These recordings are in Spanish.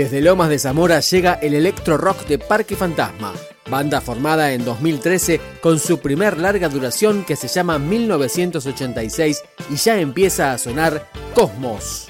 Desde Lomas de Zamora llega el electro rock de Parque Fantasma, banda formada en 2013 con su primer larga duración que se llama 1986 y ya empieza a sonar Cosmos.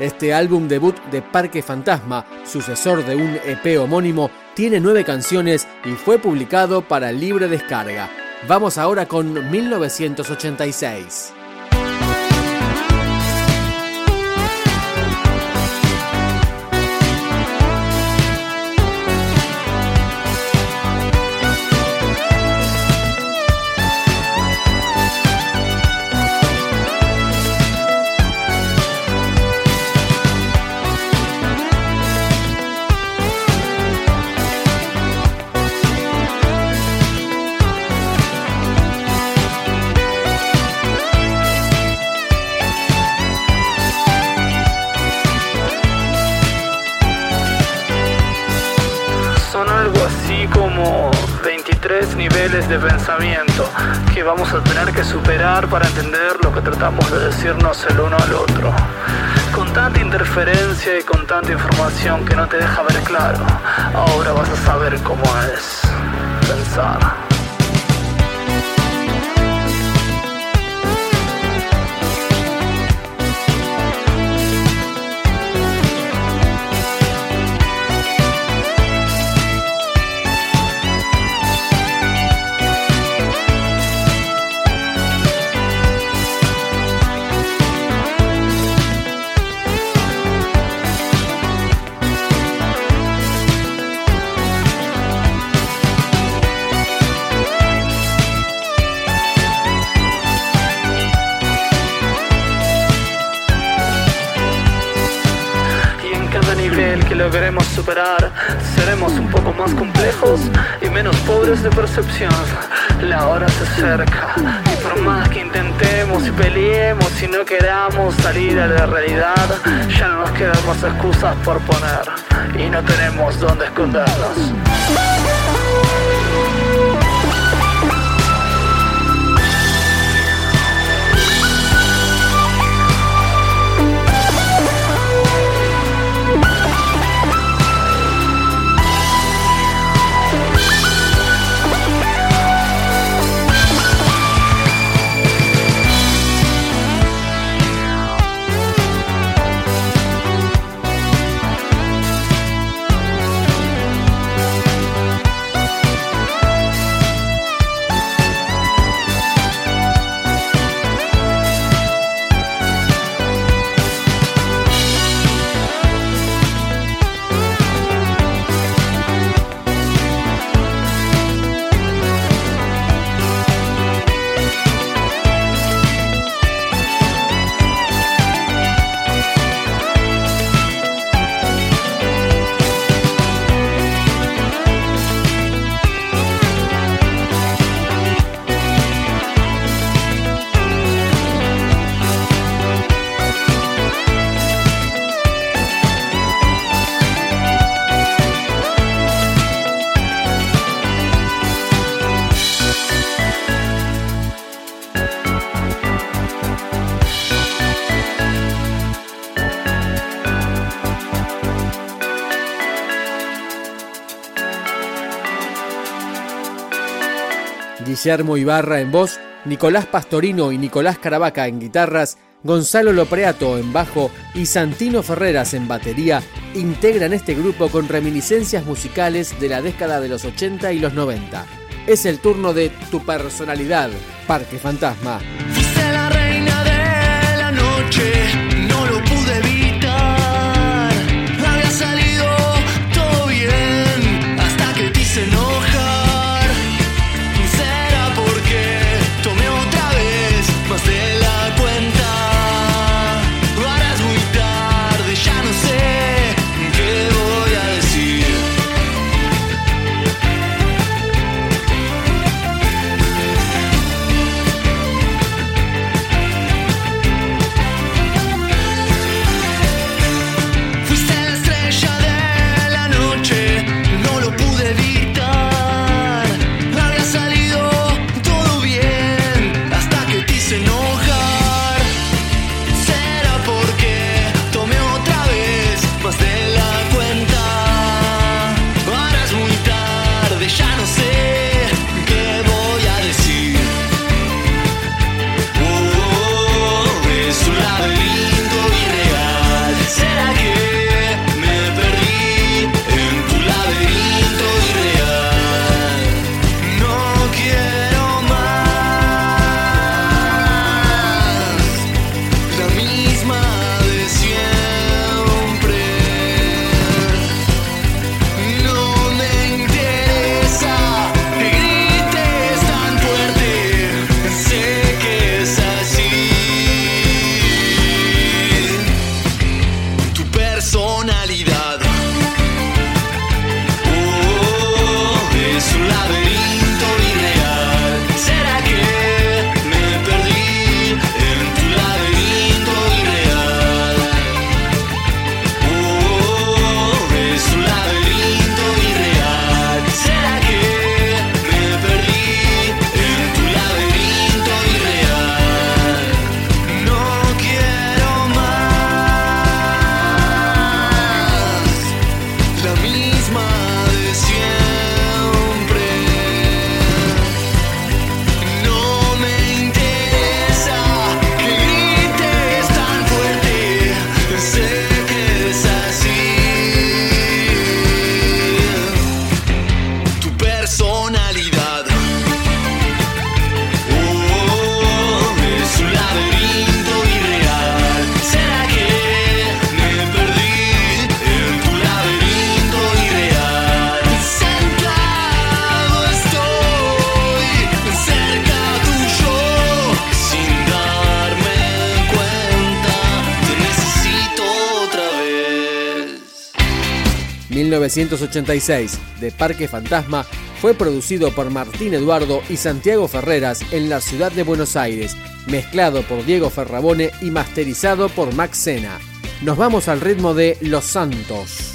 Este álbum debut de Parque Fantasma, sucesor de un EP homónimo, tiene nueve canciones y fue publicado para libre descarga. Vamos ahora con 1986. Niveles de pensamiento que vamos a tener que superar para entender lo que tratamos de decirnos el uno al otro. Con tanta interferencia y con tanta información que no te deja ver claro, ahora vas a saber cómo es pensar. Queremos superar. Seremos un poco más complejos y menos pobres de percepción. La hora se acerca y por más que intentemos y peleemos y no queramos salir a la realidad, ya no nos quedan más excusas por poner y no tenemos dónde escondernos. Guillermo Ibarra en voz, Nicolás Pastorino y Nicolás Caravaca en guitarras, Gonzalo Lopreato en bajo y Santino Ferreras en batería integran este grupo con reminiscencias musicales de la década de los 80 y los 90. Es el turno de Tu Personalidad, Parque Fantasma. la reina de la noche. personalidad. 1986 de Parque Fantasma fue producido por Martín Eduardo y Santiago Ferreras en la ciudad de Buenos Aires, mezclado por Diego Ferrabone y masterizado por Max Sena. Nos vamos al ritmo de Los Santos.